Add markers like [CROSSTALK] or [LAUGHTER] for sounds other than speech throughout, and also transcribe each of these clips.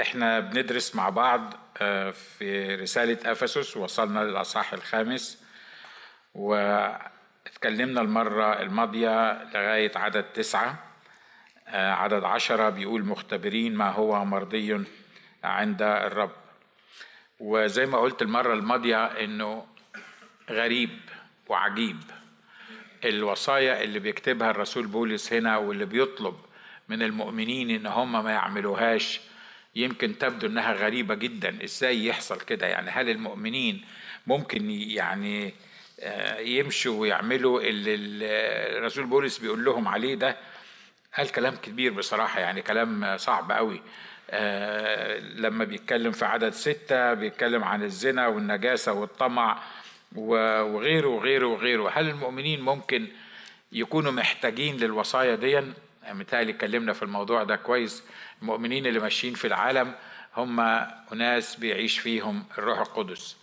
إحنا بندرس مع بعض آه، في رسالة أفسس وصلنا للأصحاح الخامس واتكلمنا المرة الماضية لغاية عدد تسعة آه، عدد عشرة بيقول مختبرين ما هو مرضي عند الرب. وزي ما قلت المرة الماضية إنه غريب وعجيب. الوصايا اللي بيكتبها الرسول بولس هنا واللي بيطلب من المؤمنين إن هم ما يعملوهاش يمكن تبدو إنها غريبة جدا. إزاي يحصل كده؟ يعني هل المؤمنين ممكن يعني آه، يمشوا ويعملوا اللي الرسول بولس بيقول لهم عليه ده؟ قال كلام كبير بصراحة يعني كلام صعب قوي. آه، لما بيتكلم في عدد ستة بيتكلم عن الزنا والنجاسة والطمع وغيره وغيره وغيره. هل المؤمنين ممكن يكونوا محتاجين للوصايا دي متهيألي اتكلمنا في الموضوع ده كويس. المؤمنين اللي ماشيين في العالم هم أناس بيعيش فيهم الروح القدس.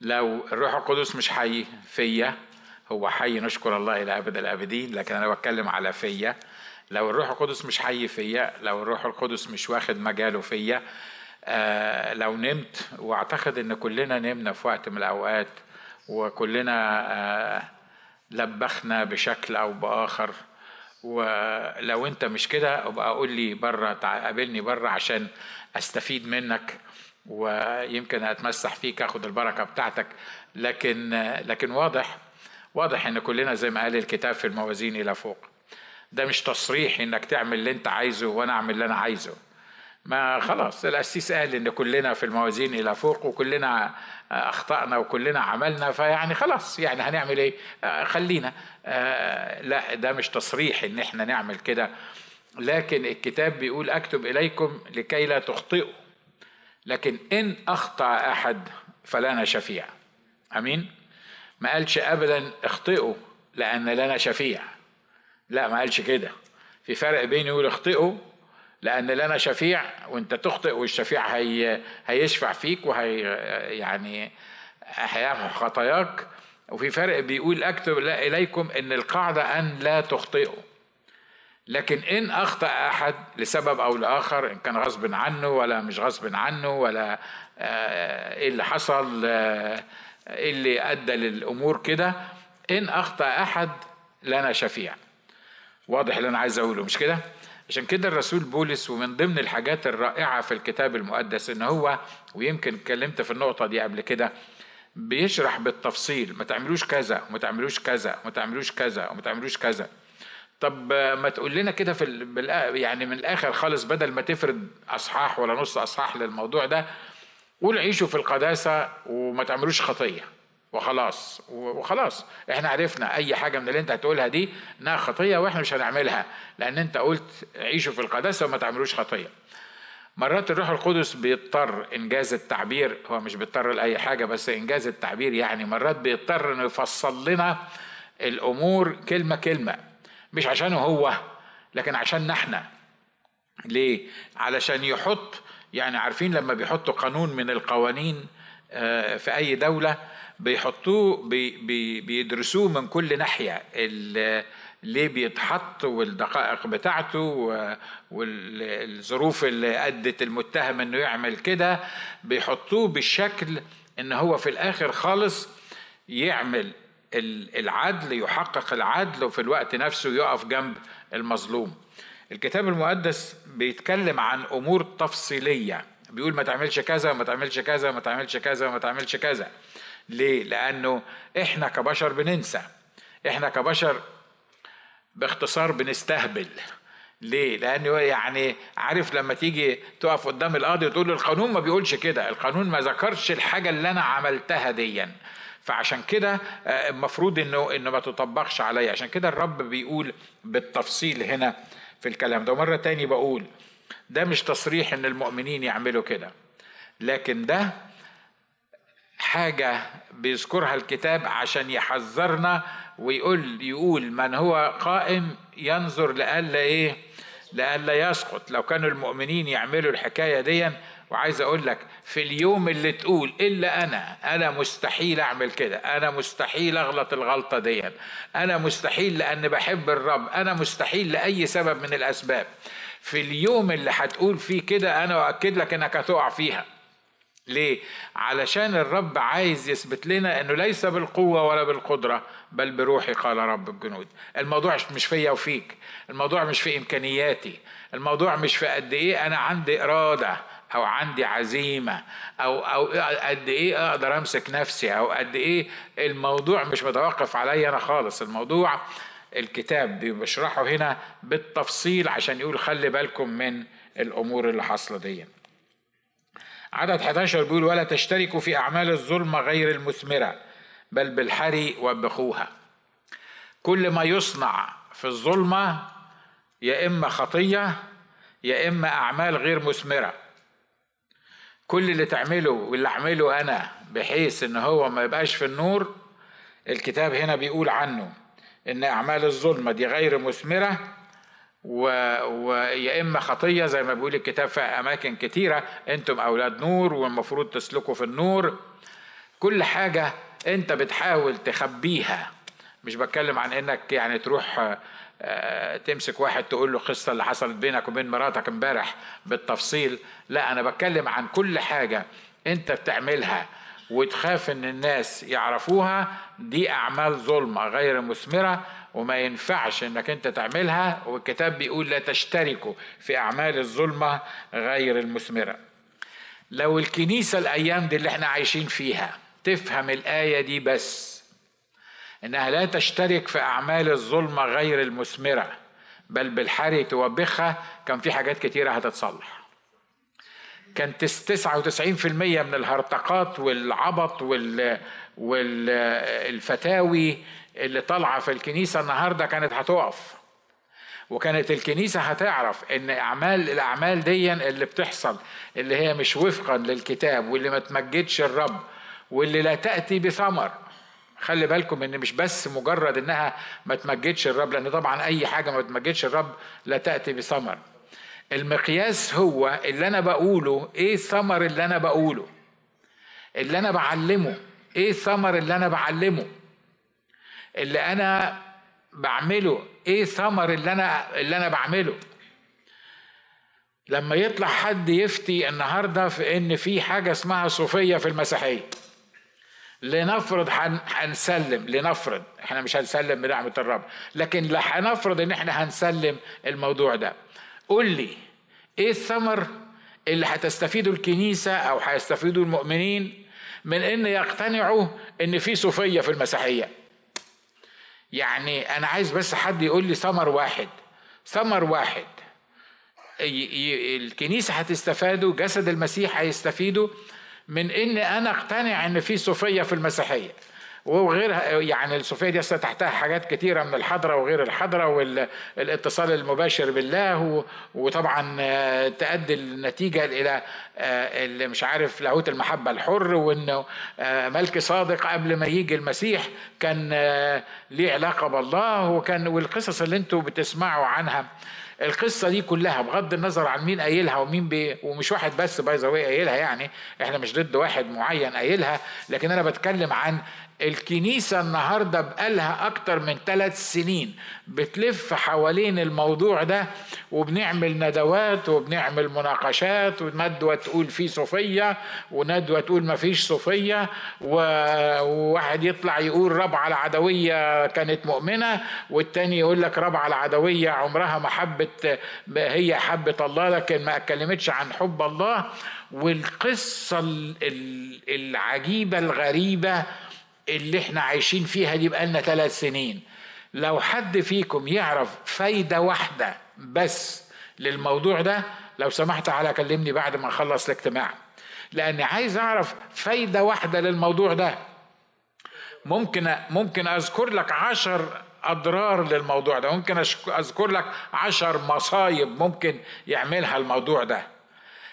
لو الروح القدس مش حي فيا هو حي نشكر الله إلى أبد الآبدين لكن أنا بتكلم على فيا. لو الروح القدس مش حي فيا لو الروح القدس مش واخد مجاله فيا آه لو نمت وأعتقد إن كلنا نمنا في وقت من الأوقات وكلنا آه لبخنا بشكل أو بآخر ولو انت مش كده ابقى قول لي بره قابلني بره عشان استفيد منك ويمكن اتمسح فيك اخد البركة بتاعتك. لكن لكن واضح واضح ان كلنا زي ما قال الكتاب في الموازين إلى فوق. ده مش تصريح إنك تعمل اللي انت عايزه وأنا اعمل اللي أنا عايزه. ما خلاص القسيس قال إن كلنا في الموازين إلى فوق وكلنا أخطأنا وكلنا عملنا فيعني خلاص يعني هنعمل إيه؟ آه، خلينا. آه، لا ده مش تصريح إن إحنا نعمل كده. لكن الكتاب بيقول أكتب إليكم لكي لا تخطئوا. لكن إن أخطأ أحد فلنا شفيع. أمين؟ ما قالش ابدا اخطئوا لأن لنا شفيع. لا ما قالش كده. في فرق بين يقول اخطئوا لأن لنا شفيع وأنت تخطئ والشفيع هي هيشفع فيك وهي يعني هيعمل خطاياك. وفي فرق بيقول أكتب إليكم إن القاعدة أن لا تخطئوا. لكن إن أخطأ أحد لسبب أو لآخر إن كان غصب عنه ولا مش غصب عنه ولا آه، إيه اللي حصل آه، إيه اللي أدى للأمور كده إن أخطأ أحد لنا شفيع. واضح اللي أنا عايز أقوله مش كده؟ عشان كده الرسول بولس ومن ضمن الحاجات الرائعة في الكتاب المقدس إن هو ويمكن اتكلمت في النقطة دي قبل كده بيشرح بالتفصيل ما تعملوش كذا وما تعملوش كذا وما تعملوش كذا وما تعملوش كذا. طب ما تقول لنا كده في يعني من الآخر خالص بدل ما تفرد أصحاح ولا نص أصحاح للموضوع ده قول عيشوا في القداسة وما تعملوش خطية. وخلاص. وخلاص. إحنا عرفنا أي حاجة من اللي انت هتقولها دي إنها خطية وإحنا مش هنعملها لأن انت قلت عيشوا في القداسة وما تعملوش خطية. مرات الروح القدس بيضطر إنجاز التعبير هو مش بيضطر لأي حاجة بس إنجاز التعبير يعني مرات بيضطر إنه يفصل لنا الأمور كلمة كلمة مش عشانه هو لكن عشان إحنا ليه؟ علشان يحط يعني عارفين لما بيحطوا قانون من القوانين آه، في أي دولة بيحطوه بي بي بيدرسوه من كل ناحية. ليه بيتحط والدقائق بتاعته والظروف اللي أدت المتهم إنه يعمل كده بيحطوه بالشكل إن هو في الآخر خالص يعمل العدل يحقق العدل وفي الوقت نفسه يقف جنب المظلوم. الكتاب المقدس بيتكلم عن أمور تفصيلية. بيقول ما تعملش كذا ما تعملش كذا ما تعملش كذا ما تعملش كذا. ليه؟ لأنه إحنا كبشر بننسى إحنا كبشر باختصار بنستهبل ليه؟ لأنه يعني عارف لما تيجي تقف قدام القاضي وتقول له القانون ما بيقولش كده، القانون ما ذكرش الحاجة اللي أنا عملتها ديا. فعشان كده آه، المفروض إنه إنه ما تطبقش عليا عشان كده الرب بيقول بالتفصيل هنا في الكلام ده ومرة تاني بقول ده مش تصريح إن المؤمنين يعملوا كده لكن ده حاجة بيذكرها الكتاب عشان يحذرنا ويقول يقول من هو قائم ينظر لألا إيه؟ لألا يسقط. لو كانوا المؤمنين يعملوا الحكاية دي وعايز أقول لك في اليوم اللي تقول إلا أنا أنا مستحيل أعمل كده أنا مستحيل أغلط الغلطة دي أنا مستحيل لأن بحب الرب أنا مستحيل لأي سبب من الأسباب. في اليوم اللي هتقول فيه كده أنا أؤكد لك إنك هتقع فيها. ليه؟ علشان الرب عايز يثبت لنا إنه ليس بالقوة ولا بالقدرة بل بروحي قال رب الجنود. الموضوع مش فيا وفيك، الموضوع مش في إمكانياتي، الموضوع مش في قد إيه أنا عندي إرادة أو عندي عزيمة أو أو قد إيه أقدر أمسك نفسي أو قد إيه الموضوع مش متوقف عليا أنا خالص، الموضوع الكتاب بيشرحه هنا بالتفصيل عشان يقول خلي بالكم من الأمور اللي حاصلة دي. عدد 11 بيقول ولا تشتركوا في أعمال الظلمة غير المثمرة بل بالحري وبخوها. كل ما يصنع في الظلمة يا إما خطية يا إما أعمال غير مثمرة. كل اللي تعمله واللي أعمله أنا بحيث إن هو ما يبقاش في النور الكتاب هنا بيقول عنه إن أعمال الظلمة دي غير مثمرة ويا إما خطية زي ما بيقول الكتاب في أماكن كتيرة أنتم أولاد نور والمفروض تسلكوا في النور. كل حاجة أنت بتحاول تخبيها. مش بتكلم عن إنك يعني تروح آه، تمسك واحد تقول له القصة اللي حصلت بينك وبين مراتك امبارح بالتفصيل. لا أنا بتكلم عن كل حاجة أنت بتعملها وتخاف إن الناس يعرفوها. دي أعمال ظلمة غير مثمرة. وما ينفعش إنك أنت تعملها والكتاب بيقول لا تشتركوا في أعمال الظلمة غير المثمرة. لو الكنيسة الأيام دي اللي إحنا عايشين فيها تفهم الآية دي بس إنها لا تشترك في أعمال الظلمة غير المثمرة بل بالحري توبخها كان في حاجات كتيرة هتتصلح. كان 99% من الهرطقات والعبط وال والفتاوي اللي طالعة في الكنيسة النهارده كانت هتقف. وكانت الكنيسة هتعرف إن اعمال الأعمال دي اللي بتحصل اللي هي مش وفقا للكتاب واللي ما تمجدش الرب واللي لا تأتي بثمر. خلي بالكم إن مش بس مجرد إنها ما تمجدش الرب لأن طبعا أي حاجة ما تمجدش الرب لا تأتي بثمر. المقياس هو اللي أنا بقوله إيه الثمر اللي أنا بقوله؟ اللي أنا بعلمه إيه الثمر اللي أنا بعلمه؟ اللي أنا بعمله إيه ثمر اللي أنا اللي أنا بعمله؟ لما يطلع حد يفتي النهارده في إن في حاجة اسمها صوفية في المسيحية. لنفرض هنسلم لنفرض إحنا مش هنسلم بنعمة الرب لكن لا هنفرض إن إحنا هنسلم الموضوع ده. قول لي إيه الثمر اللي هتستفيده الكنيسة أو هيستفيدوا المؤمنين من إن يقتنعوا إن في صوفية في المسيحية؟ يعني أنا عايز بس حد يقول لي ثمر واحد ثمر واحد. الكنيسة هتستفادوا جسد المسيح هيستفيدوا من إن أنا أقتنع إن في صوفية في المسيحية. وغيرها يعني الصوفيه دي تحتها حاجات كتيرة من الحضرة وغير الحضرة والاتصال المباشر بالله وطبعا آه، تؤدي النتيجة إلى آه، اللي مش عارف لاهوت المحبة الحر وإنه آه، ملكي صادق قبل ما يجي المسيح كان ليه علاقة بالله وكان والقصص اللي أنتم بتسمعوا عنها. القصة دي كلها بغض النظر عن مين قايلها ومين بي ومش واحد بس by the قايلها يعني. إحنا مش ضد واحد معين قايلها. لكن أنا بتكلم عن الكنيسة النهاردة بقالها أكتر من ثلاث سنين بتلف حوالين الموضوع ده وبنعمل ندوات وبنعمل مناقشات وندوة تقول في صوفية وندوة تقول ما فيش صوفية وواحد يطلع يقول ربعة العدوية كانت مؤمنة والتاني يقول لك ربعة العدوية عمرها ما حبت هي حبت الله لكن ما اتكلمتش عن حب الله. والقصة العجيبة الغريبة اللي إحنا عايشين فيها دي بقالنا ثلاث سنين. لو حد فيكم يعرف فايدة واحدة بس للموضوع ده لو سمحت تعالى كلمني بعد ما نخلص الاجتماع. لأني عايز أعرف فايدة واحدة للموضوع ده. ممكن ممكن أذكر لك عشر أضرار للموضوع ده. ممكن أذكر لك عشر مصايب ممكن يعملها الموضوع ده.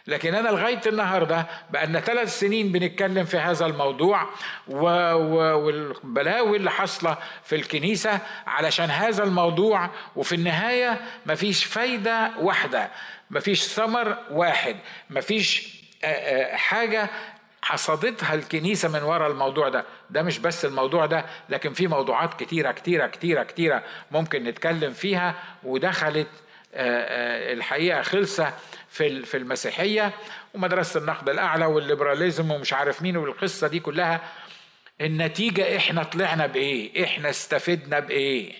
لكن أنا لغاية النهارده بقالنا ثلاث سنين بنتكلم في هذا الموضوع. والبلاوي اللي حاصلة في الكنيسة علشان هذا الموضوع وفي النهاية مفيش فايدة واحدة مفيش ثمر واحد مفيش حاجة حصدتها الكنيسة من وراء الموضوع ده ده مش بس الموضوع ده لكن في موضوعات كتيرة كتيرة كتيرة كتيرة ممكن نتكلم فيها ودخلت الحقيقة خلصة في في المسيحية ومدرسة النقد الأعلى والليبراليزم ومش عارف مين والقصة دي كلها. النتيجة إحنا طلعنا بإيه؟ إحنا استفدنا بإيه؟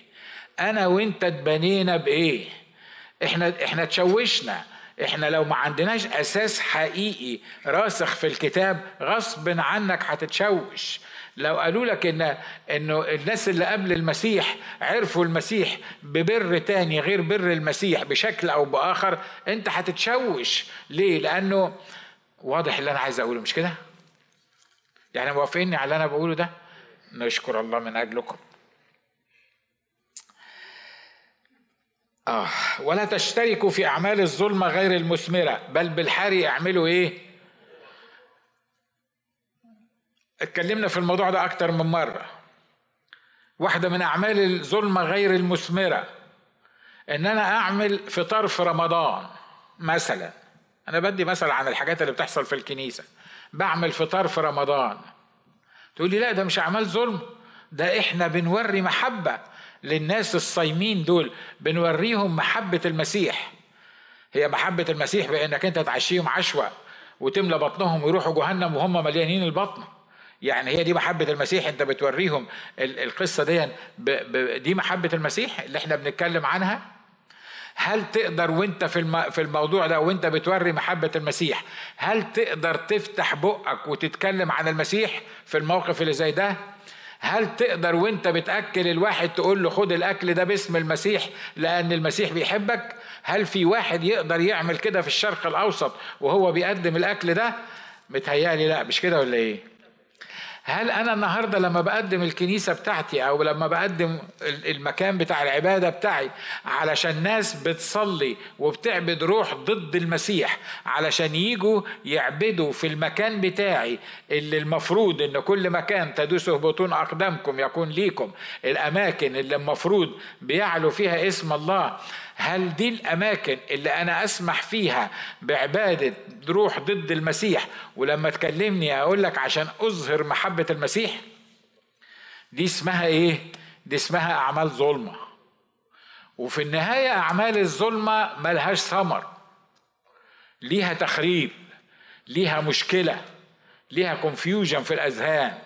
أنا وإنت اتبنينا بإيه؟ إحنا إحنا تشوشنا. إحنا لو ما عندناش أساس حقيقي راسخ في الكتاب غصب عنك هتتشوش. لو قالوا لك ان إنه الناس اللي قبل المسيح عرفوا المسيح ببر تاني غير بر المسيح بشكل أو بآخر أنت هتتشوش. ليه؟ لأنه واضح اللي أنا عايز أقوله مش كده؟ يعني موافقيني على اللي أنا بقوله ده؟ نشكر الله من أجلكم. آه ولا تشتركوا في أعمال الظلمة غير المثمرة بل بالحري اعملوا إيه؟ اتكلمنا في الموضوع ده أكتر من مرة. واحدة من أعمال الظلمة غير المثمرة إن أنا أعمل فطار في رمضان مثلا. أنا بدي مثل عن الحاجات اللي بتحصل في الكنيسة. بعمل فطار في رمضان. تقول لي لا ده مش أعمال ظلم. ده إحنا بنوري محبة للناس الصايمين دول. بنوريهم محبة المسيح. هي محبة المسيح بأنك أنت تعشيهم عشوة وتملى بطنهم ويروحوا جهنم وهم مليانين البطن. يعني هي دي محبة المسيح أنت بتوريهم القصة دي دي محبة المسيح اللي إحنا بنتكلم عنها؟ هل تقدر وانت في في الموضوع ده وانت بتوري محبة المسيح هل تقدر تفتح بقك وتتكلم عن المسيح في الموقف اللي زي ده؟ هل تقدر وانت بتأكل الواحد تقول له خد الأكل ده باسم المسيح لأن المسيح بيحبك؟ هل في واحد يقدر يعمل كده في الشرق الأوسط وهو بيقدم الأكل ده؟ متهيألي لا مش كده ولا إيه؟ هل أنا النهارده لما بقدم الكنيسة بتاعتي أو لما بقدم المكان بتاع العبادة بتاعي علشان ناس بتصلي وبتعبد روح ضد المسيح علشان يجوا يعبدوا في المكان بتاعي اللي المفروض إن كل مكان تدوسه بطون أقدامكم يكون ليكم الأماكن اللي المفروض بيعلو فيها اسم الله. هل دي الأماكن اللي أنا أسمح فيها بعبادة روح ضد المسيح؟ ولما تكلمني أقول لك عشان أظهر محبة المسيح دي اسمها إيه؟ دي اسمها أعمال ظلمة. وفي النهاية أعمال الظلمة ملهاش ثمر. ليها تخريب ليها مشكلة ليها confusion في الأذهان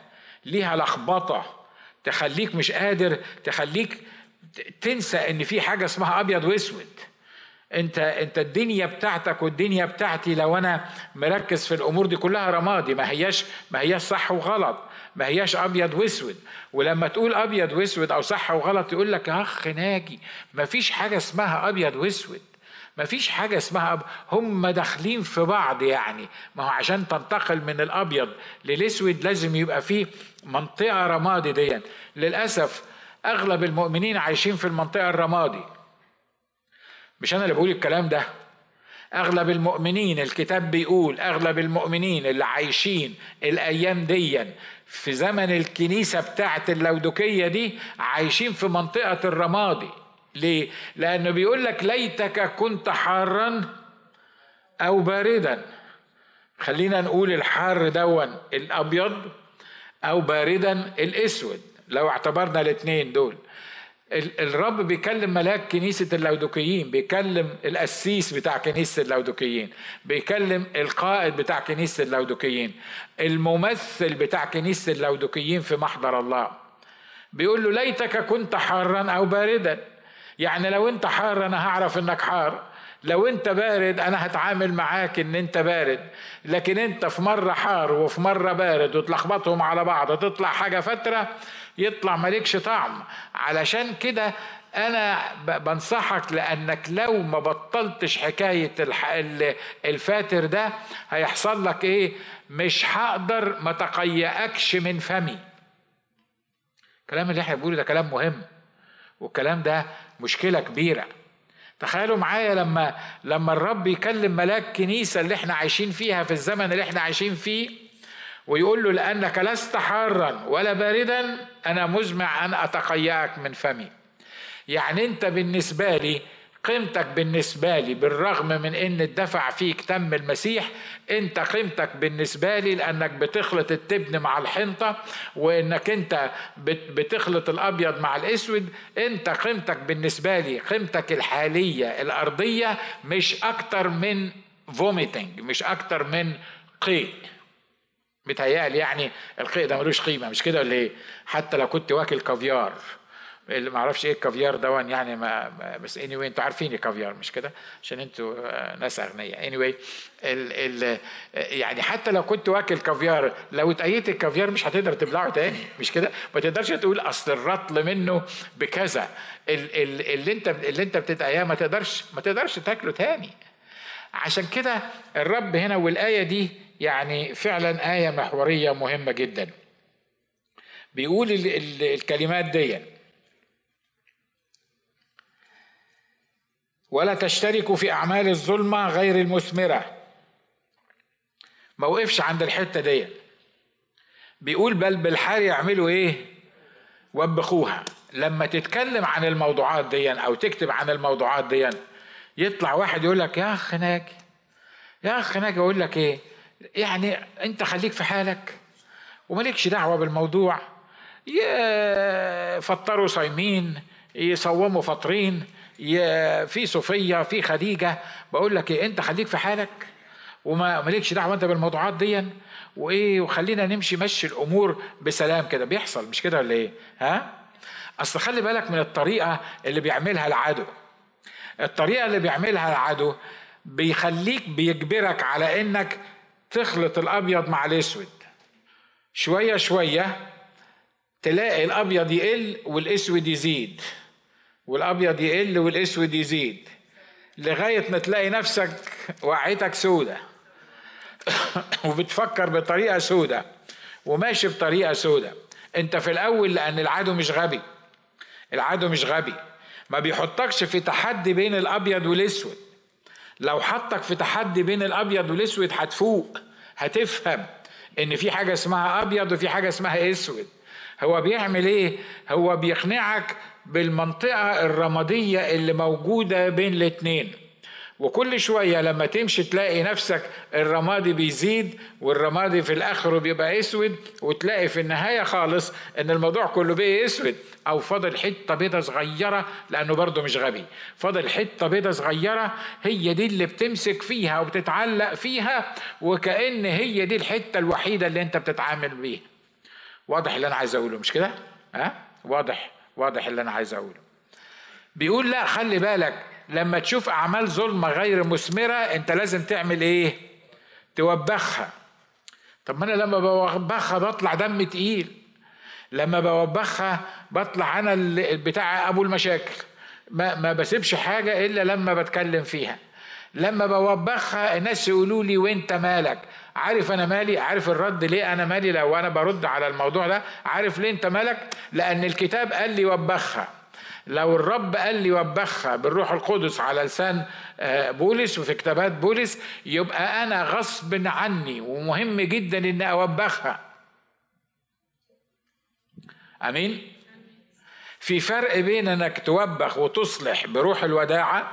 ليها لخبطة. تخليك مش قادر تخليك تنسى إن في حاجة اسمها أبيض وأسود. أنت أنت الدنيا بتاعتك والدنيا بتاعتي لو أنا مركز في الأمور دي كلها رمادي ما هياش ما هياش صح وغلط ما هياش أبيض وأسود. ولما تقول أبيض وأسود أو صح وغلط يقول لك أخ ناجي ما فيش حاجة اسمها أبيض وأسود. ما فيش حاجة اسمها أب... هم داخلين في بعض يعني. ما هو عشان تنتقل من الأبيض للأسود لازم يبقى فيه منطقة رمادي دي للأسف أغلب المؤمنين عايشين في المنطقة الرمادي. مش أنا اللي بقول الكلام ده. أغلب المؤمنين الكتاب بيقول أغلب المؤمنين اللي عايشين الأيام دي في زمن الكنيسة بتاعت اللودوكية دي عايشين في منطقة الرمادي. ليه؟ لأنه بيقول لك ليتك كنت حارا أو باردا. خلينا نقول الحار دون الأبيض أو باردا الأسود. لو اعتبرنا الاثنين دول. الرب بيكلم ملاك كنيسة اللودوكيين بيكلم القسيس بتاع كنيسة اللودوكيين بيكلم القائد بتاع كنيسة اللودوكيين الممثل بتاع كنيسة اللودوكيين في محضر الله. بيقول له ليتك كنت حارا أو باردا. يعني لو أنت حار أنا هعرف إنك حار لو أنت بارد أنا هتعامل معاك إن أنت بارد. لكن أنت في مرة حار وفي مرة بارد وتلخبطهم على بعض تطلع حاجة فترة يطلع مالكش طعم. علشان كده أنا بنصحك لأنك لو ما بطلتش حكاية الفاتر ده هيحصل لك إيه؟ مش هقدر ما تقيأكش من فمي. الكلام اللي إحنا بنقوله ده كلام مهم والكلام ده مشكلة كبيرة. تخيلوا معايا لما لما الرب يكلم ملاك كنيسة اللي إحنا عايشين فيها في الزمن اللي إحنا عايشين فيه ويقول له لأنك لست حارا ولا باردا أنا مزمع أن أتقيأك من فمي. يعني أنت بالنسبة لي قيمتك بالنسبة لي بالرغم من إن الدفع فيك تم المسيح أنت قيمتك بالنسبة لي لأنك بتخلط التبن مع الحنطة وإنك أنت بتخلط الأبيض مع الأسود. أنت قيمتك بالنسبة لي قيمتك الحالية الأرضية مش أكتر من vomiting مش أكتر من قيء متهيألي يعني القيء ده ملوش قيمة مش كده ولا إيه؟ حتى لو كنت واكل كافيار اللي ما أعرفش إيه الكافيار ده يعني ما بس اني anyway أنتوا عارفين الكافيار مش كده؟ عشان أنتوا آه، ناس أغنياء. اني anyway ال ال يعني حتى لو كنت واكل كافيار لو اتقيت الكافيار مش هتقدر تبلعه تاني مش كده؟ ما تقدرش تقول أصل الرطل منه بكذا. اللي أنت اللي أنت بتتقياه ما تقدرش ما تقدرش تاكله تاني. عشان كده الرب هنا والآية دي يعني فعلا آية محورية مهمة جدا. بيقول الكلمات دي ولا تشتركوا في أعمال الظلمة غير المثمرة. ما وقفش عند الحتة دي. بيقول بل بالحال يعملوا إيه؟ وبخوها لما تتكلم عن الموضوعات دي أو تكتب عن الموضوعات دي يطلع واحد يقول لك يا اخ ناجي يا اخ ناجي. أقول لك إيه؟ يعني انت خليك في حالك ومالكش دعوة بالموضوع. يفطروا صايمين يصوموا فاطرين في صوفيا في خديجة. بقول لك إيه انت خليك في حالك وما مالكش دعوة انت بالموضوعات دي. وإيه وخلينا نمشي مشي الأمور بسلام كده. بيحصل مش كده ولا إيه؟ ها؟ أصل خلي بالك من الطريقة اللي بيعملها العدو. الطريقة اللي بيعملها العدو بيخليك بيجبرك على إنك تخلط الأبيض مع الأسود. شوية شوية تلاقي الأبيض يقل والأسود يزيد والأبيض يقل والأسود يزيد. لغاية ما تلاقي نفسك وعيتك سودة. [COUGHS] وبتفكر بطريقة سودة وماشي بطريقة سودة. انت في الأول لأن العدو مش غبي. العدو مش غبي. ما بيحطكش في تحدي بين الأبيض والأسود. لو حطك في تحدي بين الأبيض والأسود هتفوق هتفهم إن في حاجة اسمها أبيض وفي حاجة اسمها أسود. هو بيعمل إيه؟ هو بيقنعك بالمنطقة الرمادية اللي موجودة بين الاتنين. وكل شوية لما تمشي تلاقي نفسك الرمادي بيزيد والرمادي في الآخر بيبقى أسود وتلاقي في النهاية خالص إن الموضوع كله بقى أسود. أو فاضل حتة بيضة صغيرة لأنه برضه مش غبي. فاضل حتة بيضة صغيرة هي دي اللي بتمسك فيها وبتتعلق فيها وكأن هي دي الحتة الوحيدة اللي أنت بتتعامل بيها. واضح اللي أنا عايز أقوله؟ مش كده؟ ها؟ واضح واضح اللي أنا عايز أقوله. بيقول لا خلي بالك لما تشوف أعمال ظلمة غير مثمرة أنت لازم تعمل إيه؟ توبخها. طب ما أنا لما بوبخها بطلع دم تقيل. لما بوبخها بطلع أنا بتاع أبو المشاكل. ما, ما بسيبش حاجة إلا لما بتكلم فيها. لما بوبخها الناس يقولوا لي وأنت مالك؟ عارف أنا مالي؟ عارف الرد ليه أنا مالي لو أنا برد على الموضوع ده؟ عارف ليه أنت مالك؟ لأن الكتاب قال لي وبخها. لو الرب قال لي وبخها بالروح القدس على لسان آه، بولس وفي كتابات بولس يبقى أنا غصب عني ومهم جدا ان أوبخها آمين في فرق بين إنك توبخ وتصلح بروح الوداعة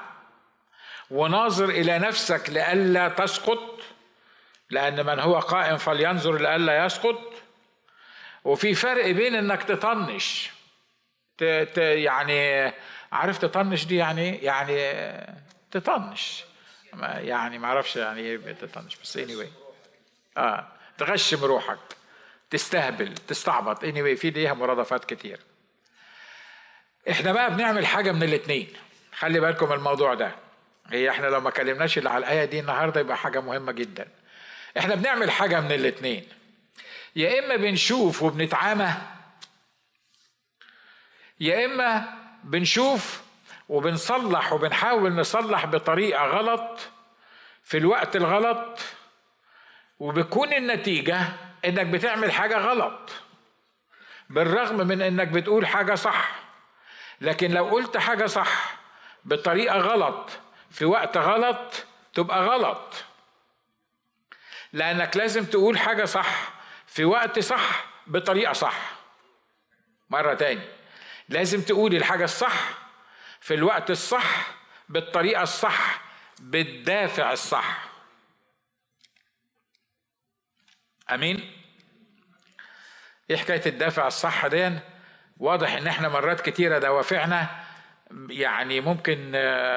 وناظر إلى نفسك لئلا تسقط لأن من هو قائم فلينظر لئلا يسقط وفي فرق بين إنك تطنش. يعني عارف تطنش دي يعني يعني تطنش. يعني ما أعرفش يعني إيه تطنش بس anyway. آه تغشم روحك تستهبل تستعبط. anyway في ليها مرادفات كتير. إحنا بقى بنعمل حاجة من الاثنين خلي بالكم الموضوع ده. هي إحنا لو ما كلمناش اللي على الآية دي النهارده يبقى حاجة مهمة جدا. إحنا بنعمل حاجة من الاتنين. يا إما بنشوف وبنتعامى يا إما بنشوف وبنصلح وبنحاول نصلح بطريقة غلط في الوقت الغلط وبتكون النتيجة إنك بتعمل حاجة غلط بالرغم من إنك بتقول حاجة صح. لكن لو قلت حاجة صح بطريقة غلط في وقت غلط تبقى غلط. لأنك لازم تقول حاجة صح في وقت صح بطريقة صح. مرة تاني. لازم تقول الحاجة الصح في الوقت الصح بالطريقة الصح بالدافع الصح. آمين؟ إيه حكاية الدافع الصح دي؟ واضح إن إحنا مرات كتيرة دوافعنا يعني ممكن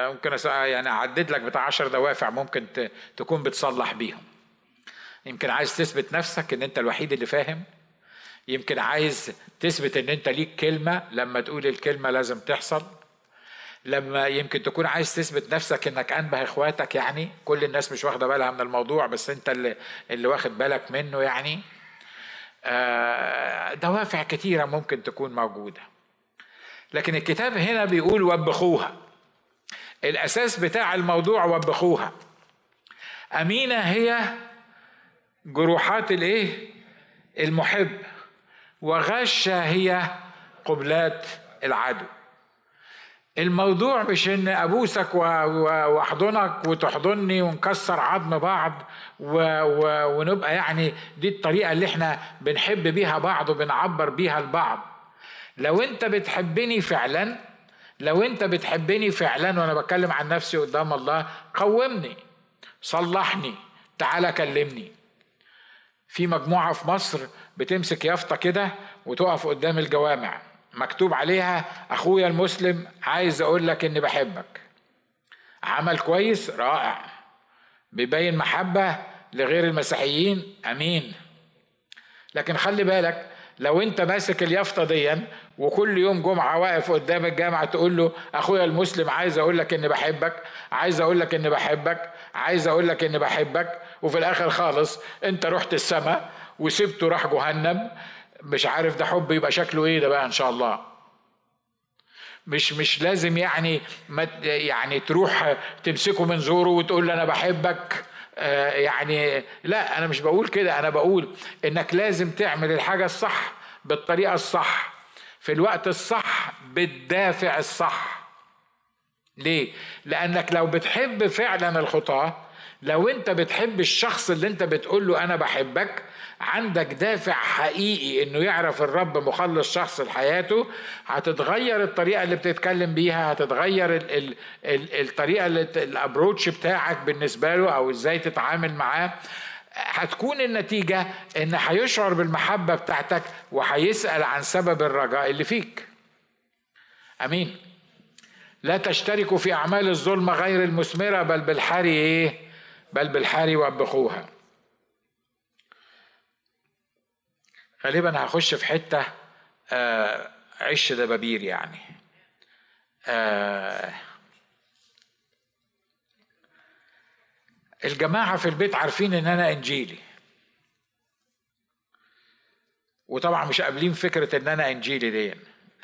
ممكن يعني أعدد لك بتاع عشر دوافع ممكن تكون بتصلح بيهم. يمكن عايز تثبت نفسك إن أنت الوحيد اللي فاهم. يمكن عايز تثبت إن أنت ليك كلمة لما تقول الكلمة لازم تحصل. لما يمكن تكون عايز تثبت نفسك إنك أنبه إخواتك يعني كل الناس مش واخدة بالها من الموضوع بس أنت اللي, اللي واخد بالك منه يعني. آه، دوافع كثيره ممكن تكون موجودة. لكن الكتاب هنا بيقول وبخوها. الأساس بتاع الموضوع وبخوها. أمينة هي جروحات الإيه؟ المحب. وغشه هي قبلات العدو. الموضوع مش إن أبوسك وأحضنك وتحضني ونكسر عظم بعض ونبقى يعني دي الطريقة اللي إحنا بنحب بيها بعض وبنعبر بيها البعض. لو أنت بتحبني فعلا لو أنت بتحبني فعلا وأنا بتكلم عن نفسي قدام الله قومني صلحني تعالى كلمني. في مجموعة في مصر بتمسك يافطة كده وتقف قدام الجوامع. مكتوب عليها أخويا المسلم عايز أقول لك إني بحبك. عمل كويس رائع. بيبين محبة لغير المسيحيين أمين. لكن خلي بالك لو أنت ماسك اليافطة دي وكل يوم جمعة واقف قدام الجامعة تقول له أخويا المسلم عايز أقول لك إني بحبك عايز أقول لك إني بحبك عايز أقول لك إني بحبك. وفي الآخر خالص انت رحت السماء وسبته راح جهنم. مش عارف ده حب يبقى شكله إيه ده بقى إن شاء الله. مش مش لازم يعني ما يعني تروح تمسكه من زوره وتقول له أنا بحبك. آه يعني لا أنا مش بقول كده أنا بقول إنك لازم تعمل الحاجة الصح بالطريقة الصح في الوقت الصح بالدافع الصح. ليه؟ لأنك لو بتحب فعلا الخطاه لو انت بتحب الشخص اللي انت بتقول له أنا بحبك عندك دافع حقيقي انه يعرف الرب مخلص شخص لحياته هتتغير الطريقة اللي بتتكلم بيها هتتغير ال ال ال الطريقة الابروتش بتاعك بالنسبة له أو إزاي تتعامل معاه هتكون النتيجة إن هيشعر بالمحبة بتاعتك وهيسأل عن سبب الرجاء اللي فيك. أمين. لا تشتركوا في أعمال الظلم غير المثمرة بل بالحري إيه؟ بل بالحري وبخوها. غالبا هخش في حتة آه عش دبابير يعني. آه الجماعة في البيت عارفين إن أنا إنجيلي. وطبعا مش قابلين فكرة إن أنا إنجيلي دي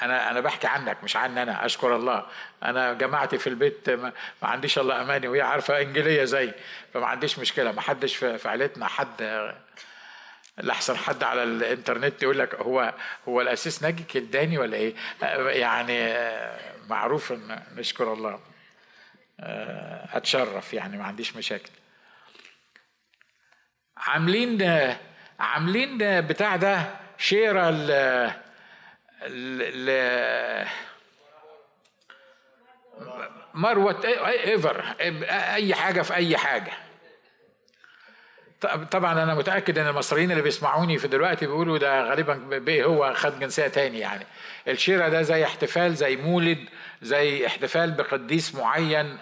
أنا أنا بحكي عنك مش عن أنا أشكر الله. أنا جماعتي في البيت ما, ما عنديش الله أماني وهي عارفة انجيليه زي فما عنديش مشكلة. ما حدش في عيلتنا حد لحسن حد على الإنترنت يقول لك هو هو الأسيس ناجي كداني ولا إيه؟ يعني معروف إن نشكر الله. أتشرف يعني ما عنديش مشاكل. عاملين عاملين بتاع ده شيرة ل مروة إيفر. أي حاجة في أي حاجة. طبعا أنا متأكد إن المصريين اللي بيسمعوني في دلوقتي بيقولوا ده غالبا بيه هو خد جنسية تاني يعني. الشيرة ده زي احتفال زي مولد زي احتفال بقديس معين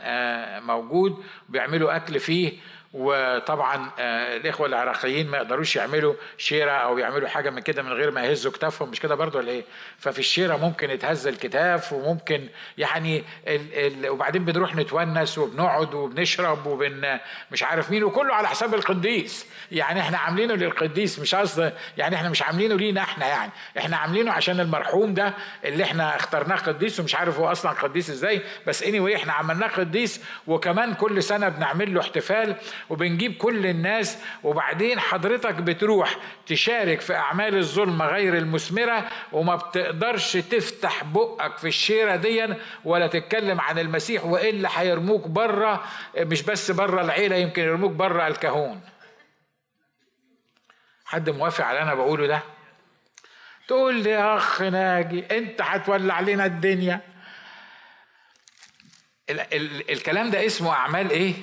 موجود. بيعملوا أكل فيه. وطبعا آه، الإخوة العراقيين ما يقدروش يعملوا شيرة أو يعملوا حاجة من كده من غير ما يهزوا كتافهم مش كده برضه ولا إيه؟ ففي الشيرة ممكن يتهز الكتاف وممكن يعني ال ال وبعدين بنروح نتونس وبنقعد وبنشرب وبن مش عارف مين وكله على حساب القديس. يعني إحنا عاملينه للقديس مش قصد يعني إحنا مش عاملينه لينا إحنا يعني. إحنا عاملينه عشان المرحوم ده اللي إحنا اخترناه قديس ومش عارف هو أصلا قديس إزاي. بس اني anyway إحنا عملناه قديس وكمان كل سنة بنعمل له احتفال. وبنجيب كل الناس وبعدين حضرتك بتروح تشارك في أعمال الظلم غير المثمرة وما بتقدرش تفتح بقك في الشيرة دي ولا تتكلم عن المسيح وإلا هيرموك برة مش بس برة العيلة يمكن يرموك برة الكهون. حد موافق على أنا بقوله ده؟ تقول لي يا أخ ناجي أنت هتولع لنا الدنيا. ال ال الكلام ده اسمه أعمال إيه؟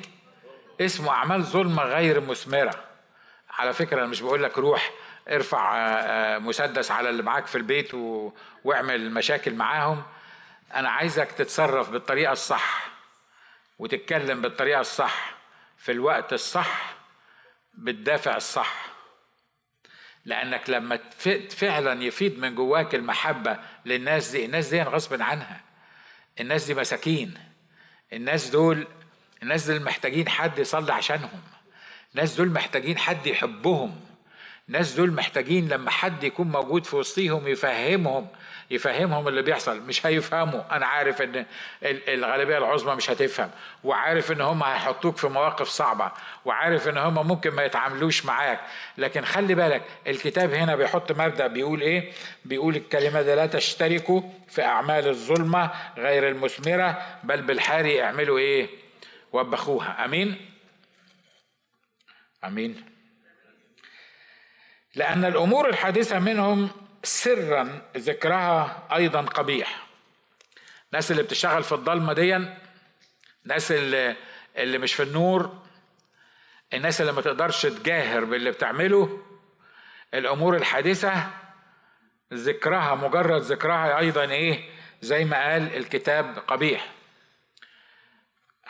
اسمه أعمال ظلمة غير مثمرة. على فكرة أنا مش بقول لك روح ارفع آه، آه، مسدس على اللي معاك في البيت. واعمل مشاكل معاهم. أنا عايزك تتصرف بالطريقة الصح وتتكلم بالطريقة الصح. في الوقت الصح بالدافع الصح. لأنك لما فعلا يفيد من جواك المحبة للناس دي الناس دي غصب عنها. الناس دي مساكين. الناس دول الناس دول محتاجين حد يصلي عشانهم. الناس دول محتاجين حد يحبهم. الناس دول محتاجين لما حد يكون موجود في وسطيهم يفهمهم يفهمهم اللي بيحصل. مش هيفهموا. أنا عارف إن الغالبية العظمى مش هتفهم. وعارف إن هم هيحطوك في مواقف صعبة. وعارف إن هم ممكن ما يتعاملوش معاك. لكن خلي بالك الكتاب هنا بيحط مبدأ. بيقول إيه؟ بيقول الكلمة دي لا تشتركوا في أعمال الظلمة غير المثمرة بل بالحاري اعملوا إيه؟ وبخوها أمين؟ أمين. لأن الأمور الحادثه منهم سرا ذكرها أيضا قبيح. الناس اللي بتشتغل في الضلمة دي الناس اللي اللي مش في النور الناس اللي ما تقدرش تجاهر باللي بتعمله. الأمور الحادثه ذكرها مجرد ذكرها أيضا إيه؟ زي ما قال الكتاب قبيح.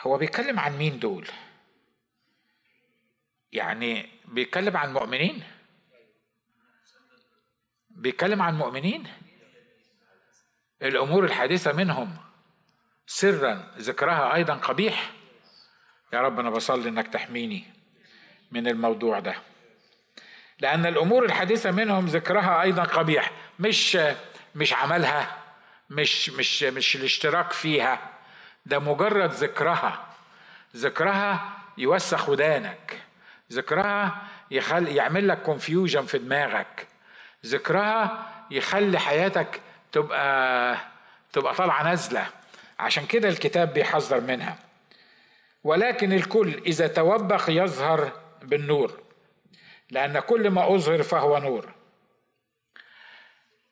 هو بيتكلم عن مين دول؟ يعني بيتكلم عن مؤمنين؟ بيتكلم عن مؤمنين؟ الأمور الحادثه منهم سرا ذكرها أيضا قبيح. يا رب أنا بصلي انك تحميني من الموضوع ده. لأن الأمور الحادثه منهم ذكرها أيضا قبيح. مش مش عملها مش مش مش الاشتراك فيها. ده مجرد ذكرها. ذكرها يوسخ ودانك. ذكرها يخل يعمل لك كونفيوجن في دماغك. ذكرها يخلي حياتك تبقى تبقى طالعة نازلة. عشان كده الكتاب بيحذر منها. ولكن الكل إذا توبخ يظهر بالنور لأن كل ما أظهر فهو نور.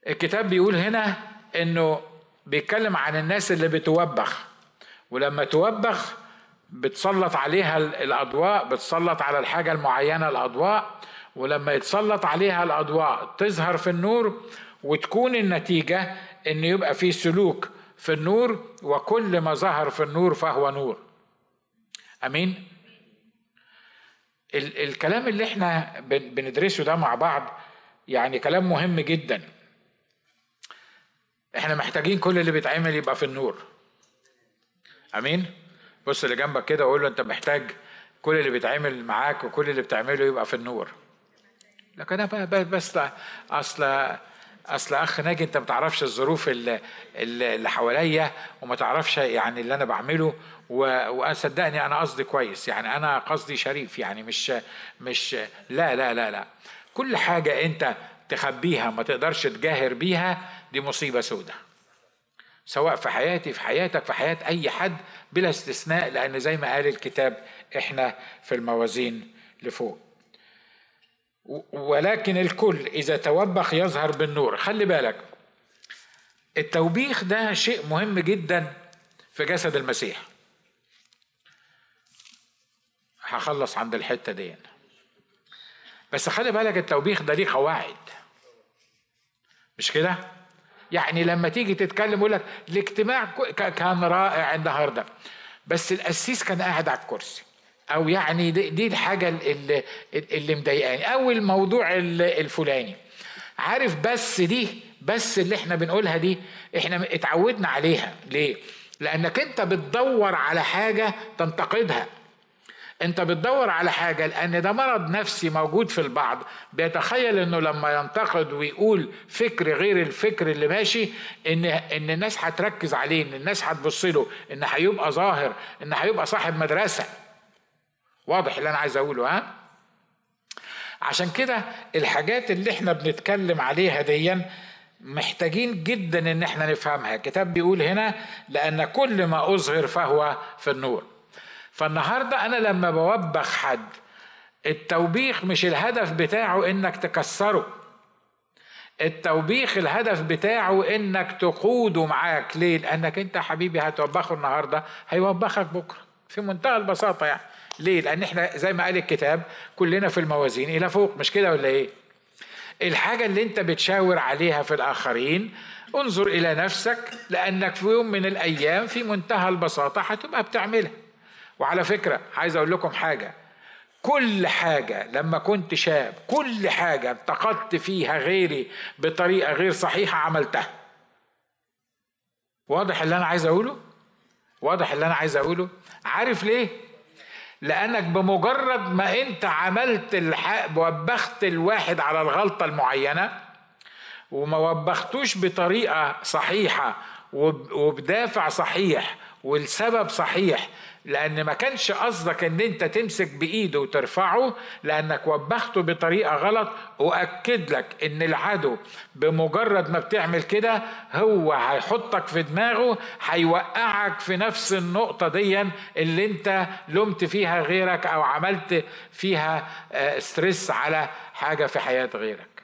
الكتاب بيقول هنا إنه بيتكلم عن الناس اللي بتوبخ. ولما توبخ بتسلط عليها الأضواء بتسلط على الحاجة المعينة الأضواء. ولما يتسلط عليها الأضواء تظهر في النور وتكون النتيجة إن يبقى في سلوك في النور وكل ما ظهر في النور فهو نور. أمين؟ ال- الكلام اللي إحنا بندرسه ده مع بعض يعني كلام مهم جدا. إحنا محتاجين كل اللي بيتعمل يبقى في النور. أمين؟ بص اللي جنبك كده وقول له أنت محتاج كل اللي بيتعمل معاك وكل اللي بتعمله يبقى في النور. لكن أنا بس اصل اصل أخ ناجي أنت ما تعرفش الظروف اللي, اللي حواليا وما تعرفش يعني اللي أنا بعمله وأنا صدقني أنا قصدي كويس. يعني أنا قصدي شريف. يعني مش مش لا لا لا لا. كل حاجة أنت تخبيها ما تقدرش تجاهر بيها دي مصيبة سودة. سواء في حياتي في حياتك في حياة أي حد بلا استثناء لأن زي ما قال الكتاب إحنا في الموازين لفوق. ولكن الكل إذا توبخ يظهر بالنور. خلي بالك التوبيخ ده شيء مهم جدا في جسد المسيح. هخلص عند الحتة دي. بس خلي بالك التوبيخ ده ليه قواعد. مش كده؟ يعني لما تيجي تتكلم يقول لك الاجتماع كان رائع النهارده بس القسيس كان قاعد على الكرسي. أو يعني دي, الحاجة اللي, اللي مضايقاني. أو الموضوع الفلاني. عارف بس دي بس اللي إحنا بنقولها دي إحنا اتعودنا عليها. ليه؟ لأنك أنت بتدور على حاجة تنتقدها. انت بتدور على حاجة لأن ده مرض نفسي موجود في البعض. بيتخيل إنه لما ينتقد ويقول فكر غير الفكر اللي ماشي إن إن الناس هتركز عليه إن الناس هتبص له إن هيبقى ظاهر إن هيبقى صاحب مدرسة. واضح اللي أنا عايز أقوله ها؟ عشان كده الحاجات اللي إحنا بنتكلم عليها ديا محتاجين جدا إن إحنا نفهمها. الكتاب بيقول هنا لأن كل ما أظهر فهو في النور. فالنهاردة أنا لما بوبخ حد التوبيخ مش الهدف بتاعه إنك تكسره. التوبيخ الهدف بتاعه إنك تقوده معاك. ليه؟ لأنك أنت حبيبي هتوبخه النهارده هيوبخك بكرة. في منتهى البساطة يعني. ليه؟ لأن إحنا زي ما قال الكتاب كلنا في الموازين إلى فوق. مش كده ولا إيه؟ الحاجة اللي أنت بتشاور عليها في الآخرين انظر إلى نفسك لأنك في يوم من الأيام في منتهى البساطة هتبقى بتعملها. وعلى فكرة عايز أقول لكم حاجة كل حاجة لما كنت شاب كل حاجة انتقدت فيها غيري بطريقة غير صحيحة عملتها واضح اللي أنا عايز أقوله؟ واضح اللي أنا عايز أقوله؟ عارف ليه؟ لأنك بمجرد ما أنت عملت الحق وبخت الواحد على الغلطة المعينة وما وبختوش بطريقة صحيحة وبدافع صحيح والسبب صحيح لأن ما كانش قصدك إن أنت تمسك بإيده وترفعه لأنك وبخته بطريقة غلط وأكد لك إن العدو بمجرد ما بتعمل كده هو هيحطك في دماغه هيوقعك في نفس النقطة دي اللي أنت لمت فيها غيرك أو عملت فيها ستريس على حاجة في حياة غيرك.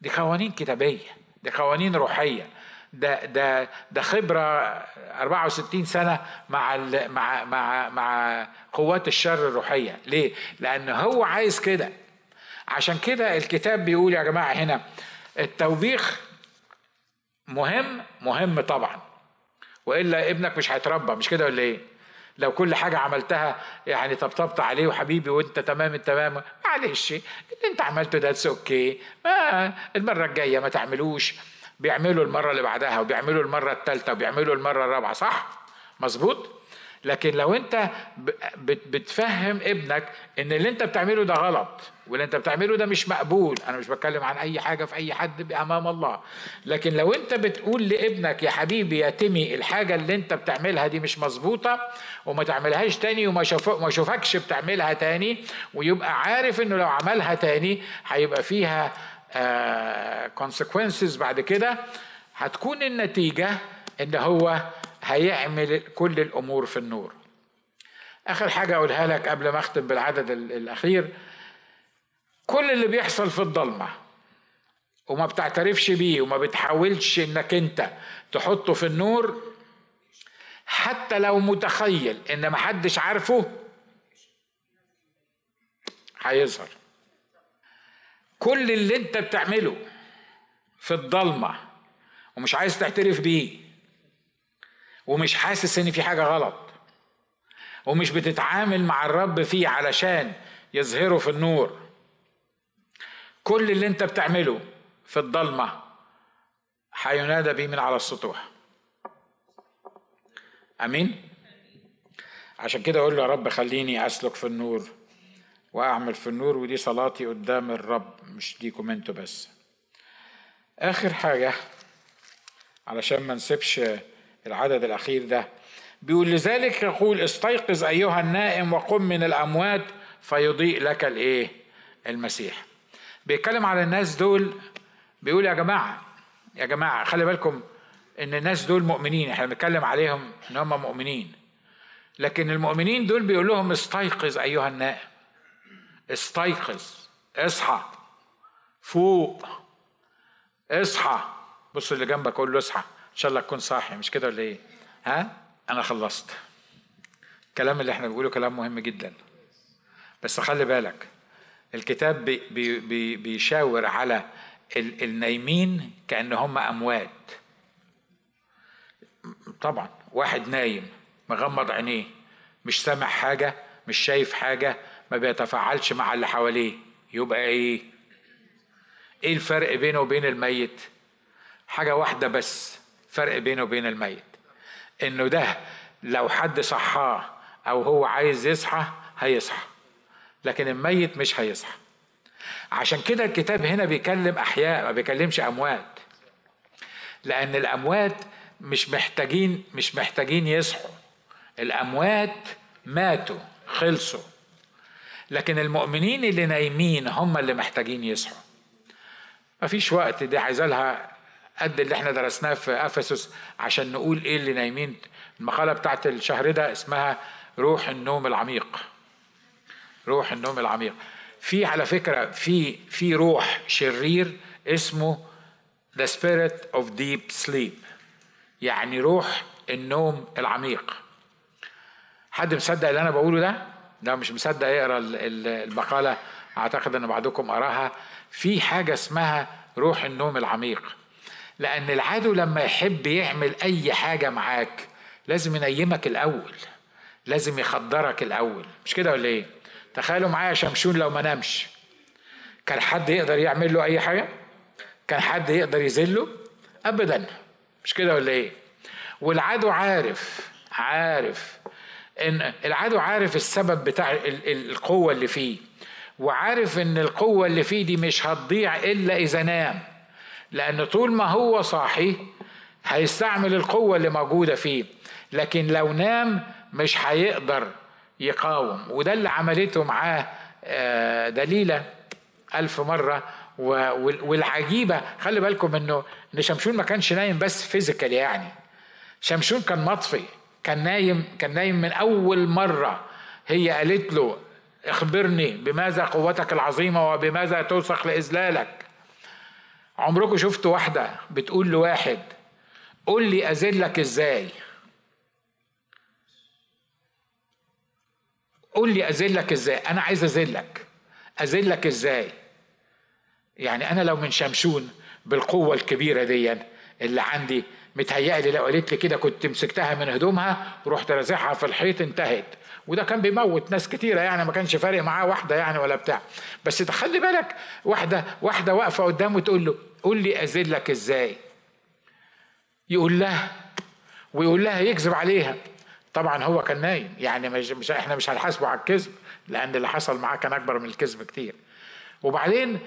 دي قوانين كتابية دي قوانين روحية. ده ده ده خبرة 64 سنة مع مع مع مع قوات الشر الروحية. ليه؟ لأن هو عايز كده. عشان كده الكتاب بيقول يا جماعة هنا التوبيخ مهم مهم طبعا. وإلا ابنك مش هيتربى مش كده ولا إيه؟ لو كل حاجة عملتها يعني طبطبت عليه وحبيبي وأنت تمام التمام معلش اللي أنت عملته ده أوكي. ما المرة الجاية ما تعملوش. بيعملوا المرة اللي بعدها وبيعملوا المرة الثالثة وبيعملوا المرة الرابعة صح؟ مظبوط؟ لكن لو انت بتفهم ابنك إن اللي انت بتعمله ده غلط واللي انت بتعمله ده مش مقبول أنا مش بتكلم عن أي حاجة في أي حد أمام الله لكن لو انت بتقول لابنك يا حبيبي يا تيمي الحاجة اللي انت بتعملها دي مش مظبوطة وما تعملهاش تاني وما ما يشوفكش بتعملها تاني ويبقى عارف إنه لو عملها تاني هيبقى فيها كونسيكونسز بعد كده هتكون النتيجة إن هو هيعمل كل الأمور في النور. آخر حاجة أقولها لك قبل ما أختم بالعدد الأخير كل اللي بيحصل في الضلمة وما بتعترفش بيه وما بتحاولش إنك أنت تحطه في النور حتى لو متخيل إن محدش عارفه هيظهر. كل اللي انت بتعمله في الضلمة ومش عايز تعترف بيه ومش حاسس ان في حاجة غلط ومش بتتعامل مع الرب فيه علشان يظهره في النور كل اللي انت بتعمله في الضلمة هينادى بيه من على السطوح. آمين؟ عشان كده أقول له يا رب خليني أسلك في النور. وأعمل في النور ودي صلاتي قدام الرب مش ليكم أنتوا بس. آخر حاجة علشان ما نسيبش العدد الأخير ده بيقول لذلك يقول استيقظ أيها النائم وقم من الأموات فيضيء لك الإيه؟ المسيح. بيتكلم على الناس دول بيقول يا جماعة يا جماعة خلي بالكم إن الناس دول مؤمنين إحنا بنتكلم عليهم إن هم مؤمنين. لكن المؤمنين دول بيقول لهم استيقظ أيها النائم. استيقظ اصحى فوق اصحى. بص اللي جنبك قول له اصحى إن شاء الله تكون صاحي مش كده ولا إيه؟ ها؟ أنا خلصت. الكلام اللي إحنا بنقوله كلام مهم جدا. بس خلي بالك الكتاب بي بي بي بيشاور على النايمين كأن هم أموات. طبعا واحد نايم مغمض عينيه مش سامع حاجة مش شايف حاجة ما بيتفاعلش مع اللي حواليه. يبقى إيه؟ إيه الفرق بينه وبين الميت؟ حاجة واحدة بس فرق بينه وبين الميت. انه ده لو حد صحاه أو هو عايز يصحى هيصحى لكن الميت مش هيصحى. عشان كده الكتاب هنا بيكلم أحياء ما بيكلمش أموات. لأن الأموات مش محتاجين مش محتاجين يصحوا. الأموات ماتوا خلصوا. لكن المؤمنين اللي نايمين هم اللي محتاجين يصحوا. مفيش وقت دي عايزة لها قد اللي إحنا درسناه في افسس عشان نقول إيه اللي نايمين. المقالة بتاعت الشهر ده اسمها روح النوم العميق. روح النوم العميق. في على فكرة في في روح شرير اسمه the spirit of deep sleep. يعني روح النوم العميق. حد مصدق اللي أنا بقوله ده؟ لو مش مصدق يقرأ المقالة. أعتقد إن بعضكم قرأها. في حاجة اسمها روح النوم العميق. لأن العدو لما يحب يعمل أي حاجة معاك لازم ينيمك الأول لازم يخدرك الأول. مش كده ولا إيه؟ تخيلوا معايا شمشون لو ما نامش. كان حد يقدر يعمل له أي حاجة؟ كان حد يقدر يذله؟ ابدا. مش كده ولا إيه؟ والعدو عارف عارف إن العدو عارف السبب بتاع القوة اللي فيه وعارف إن القوة اللي فيه دي مش هتضيع إلا إذا نام لأن طول ما هو صاحي هيستعمل القوة اللي موجودة فيه لكن لو نام مش هيقدر يقاوم. وده اللي عملته معاه آه، دليلة ألف مرة والعجيبة خلي بالكم إنه إن شمشون ما كانش نايم بس فيزيكال يعني شمشون كان مطفي. كان نايم كان نايم من أول مرة هي قالت له اخبرني بماذا قوتك العظيمة وبماذا توثق لإذلالك. عمركم شفتوا واحدة بتقول لواحد قول لي أذلك إزاي؟ قول لي أذلك إزاي؟ أنا عايز أذلك. أذلك إزاي؟ يعني أنا لو من شمشون بالقوة الكبيرة دي اللي عندي متهيألي لو قالت لي كده كنت مسكتها من هدومها ورحت رازعها في الحيط انتهت. وده كان بيموت ناس كتيرة يعني ما كانش فارق معاه واحدة يعني ولا بتاع. بس تخلي بالك واحدة واحدة واقفة قدامه تقول له قول لي أذلك إزاي؟ يقول لها ويقول لها يكذب عليها. طبعا هو كان نايم يعني مش, مش إحنا مش هنحاسبه على الكذب لأن اللي حصل معاه كان أكبر من الكذب كتير. وبعدين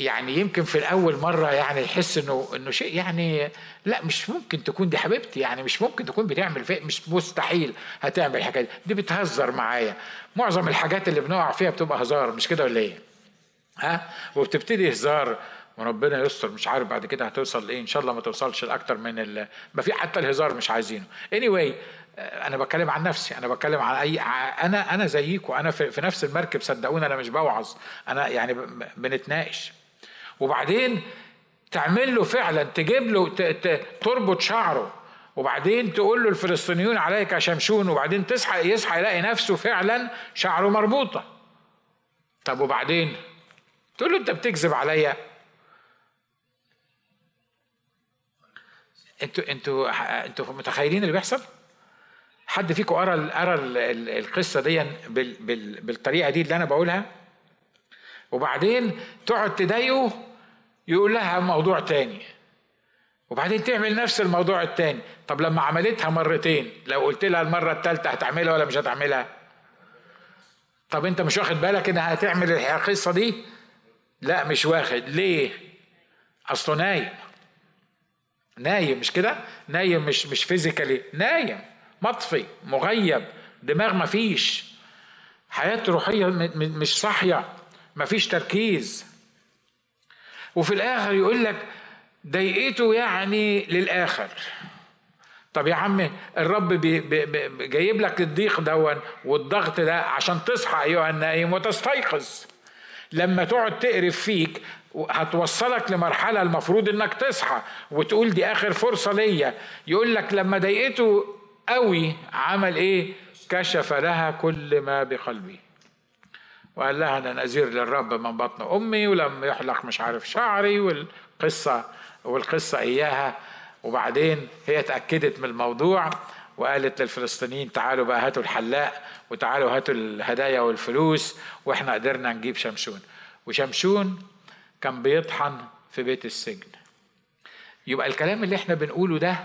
يعني يمكن في الأول مرة يعني يحس إنه إنه شيء يعني لا مش ممكن تكون دي حبيبتي يعني مش ممكن تكون بتعمل فيه مش مستحيل هتعمل الحكاية دي. دي بتهزر معايا. معظم الحاجات اللي بنقع فيها بتبقى هزار مش كده ولا إيه؟ ها؟ وبتبتدي هزار وربنا يستر مش عارف بعد كده هتوصل لإيه إن شاء الله ما توصلش لأكتر من. ما في حتى الهزار مش عايزينه. Anyway أنا بتكلم عن نفسي أنا بتكلم عن أي أنا أنا زيكم أنا في, في نفس المركب صدقوني أنا مش بوعظ أنا يعني بنتناقش. وبعدين تعمل له فعلا تجيب له تربط شعره وبعدين تقول له الفلسطينيون عليك شمشون وبعدين تصحى يصحى يلاقي نفسه فعلا شعره مربوطة. طب وبعدين؟ تقول له أنت بتكذب عليا. أنتوا أنتوا أنتوا متخيلين اللي بيحصل؟ حد فيكم قرأ قرأ القصة دي بالطريقة دي اللي أنا بقولها؟ وبعدين تقعد تضايقه يقول لها موضوع تاني. وبعدين تعمل نفس الموضوع التاني. طب لما عملتها مرتين لو قلت لها المرة الثالثه هتعملها ولا مش هتعملها؟ طب أنت مش واخد بالك إنها هتعمل القصة دي؟ لا مش واخد. ليه؟ أصله نايم. نايم مش كده؟ نايم مش مش physically نايم. مطفي مغيب دماغ مفيش حياة روحية مش صاحية مفيش تركيز. وفي الآخر يقول لك ضايقته يعني للآخر. طب يا عم الرب بي بي جايب لك الضيق ده والضغط ده عشان تصحى أيها النايم وتستيقظ. لما تقعد تقرف فيك هتوصلك لمرحلة المفروض إنك تصحى وتقول دي آخر فرصة ليا. يقول لك لما ضايقته قوي عمل إيه؟ كشف لها كل ما بقلبي وقال لها أنا نذير للرب من بطن أمي ولم يحلق مش عارف شعري والقصة والقصة إياها. وبعدين هي اتاكدت من الموضوع وقالت للفلسطينيين تعالوا بقى هاتوا الحلاق وتعالوا هاتوا الهدايا والفلوس وإحنا قدرنا نجيب شمشون. وشمشون كان بيطحن في بيت السجن. يبقى الكلام اللي إحنا بنقوله ده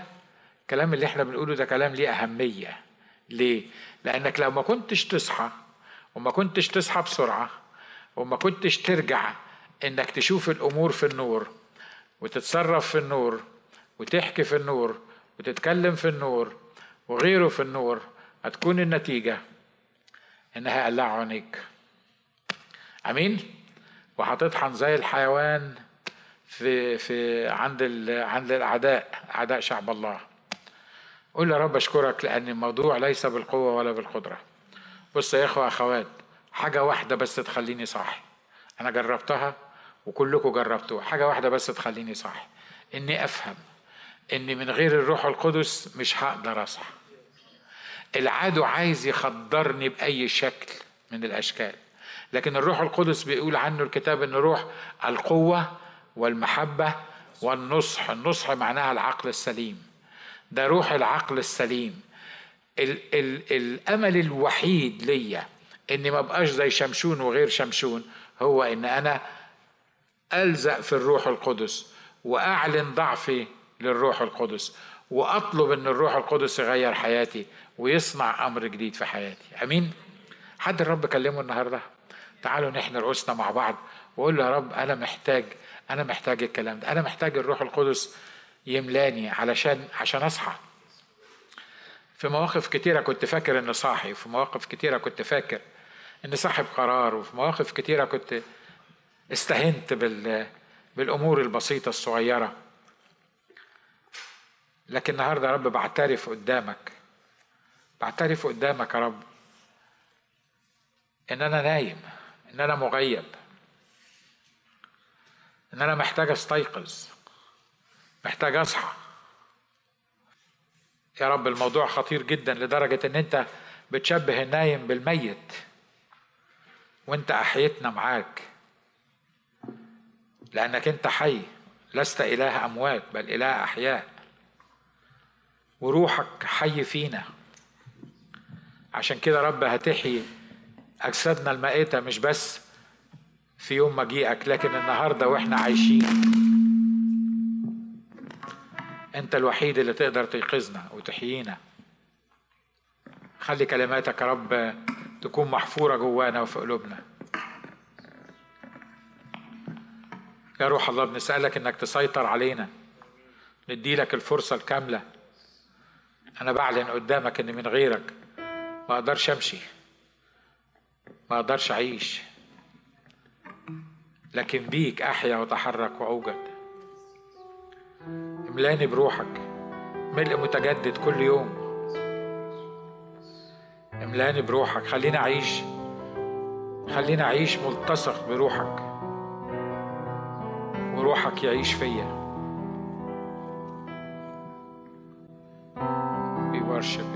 الكلام اللي إحنا بنقوله ده كلام ليه أهمية. ليه؟ لأنك لو ما كنتش تصحى وما كنتش تصحى بسرعة وما كنتش ترجع إنك تشوف الأمور في النور وتتصرف في النور وتحكي في النور وتتكلم في النور وغيره في النور هتكون النتيجة إنها قلع عينيك. أمين؟ وهتطحن زي الحيوان في في عند عند الأعداء أعداء شعب الله. قول يا رب أشكرك لأن الموضوع ليس بالقوة ولا بالقدرة. بص يا إخوة أخوات حاجة واحدة بس تخليني صاحي. أنا جربتها وكلكم جربتوها. حاجة واحدة بس تخليني صاحي. إني أفهم اني من غير الروح القدس مش هقدر أصحى. العدو عايز يخدرني بأي شكل من الأشكال. لكن الروح القدس بيقول عنه الكتاب إن روح القوة والمحبة والنصح. النصح معناها العقل السليم. ده روح العقل السليم. ال ال الأمل الوحيد ليا إني ما بقاش زي شمشون وغير شمشون هو إن أنا ألزق في الروح القدس وأعلن ضعفي للروح القدس وأطلب إن الروح القدس يغير حياتي ويصنع أمر جديد في حياتي. أمين؟ حد الرب كلمه النهارده؟ تعالوا نحن رؤوسنا مع بعض واقول له يا رب أنا محتاج أنا محتاج الكلام ده أنا محتاج الروح القدس يملاني علشان عشان أصحى. في مواقف كتيرة كنت فاكر إني صاحي وفي مواقف كتيرة كنت فاكر إني صاحب قرار وفي مواقف كتيرة كنت استهنت بال بالأمور البسيطة الصغيرة. لكن النهارده يا رب بعترف قدامك بعترف قدامك يا رب إن أنا نايم إن أنا مغيب إن أنا محتاج أستيقظ. محتاج اصحى. يا رب الموضوع خطير جدا لدرجة إن أنت بتشبه النايم بالميت. وأنت أحيتنا معاك. لأنك أنت حي لست إله أموات بل إله أحياء. وروحك حي فينا. عشان كده رب هتحيي أجسادنا المائته مش بس في يوم مجيئك لكن النهارده وإحنا عايشين. أنت الوحيد اللي تقدر تيقظنا وتحيينا. خلي كلماتك يا رب تكون محفورة جوانا وفي قلوبنا. يا روح الله بنسألك إنك تسيطر علينا. نديلك الفرصة الكاملة. أنا بعلن قدامك إن من غيرك ما أقدرش أمشي ما أقدرش أعيش. لكن بيك أحيا وأتحرك وأوجد. املاني بروحك ملء متجدد كل يوم. املاني بروحك خليني أعيش خليني أعيش ملتصق بروحك. وروحك يعيش فيا. We worship.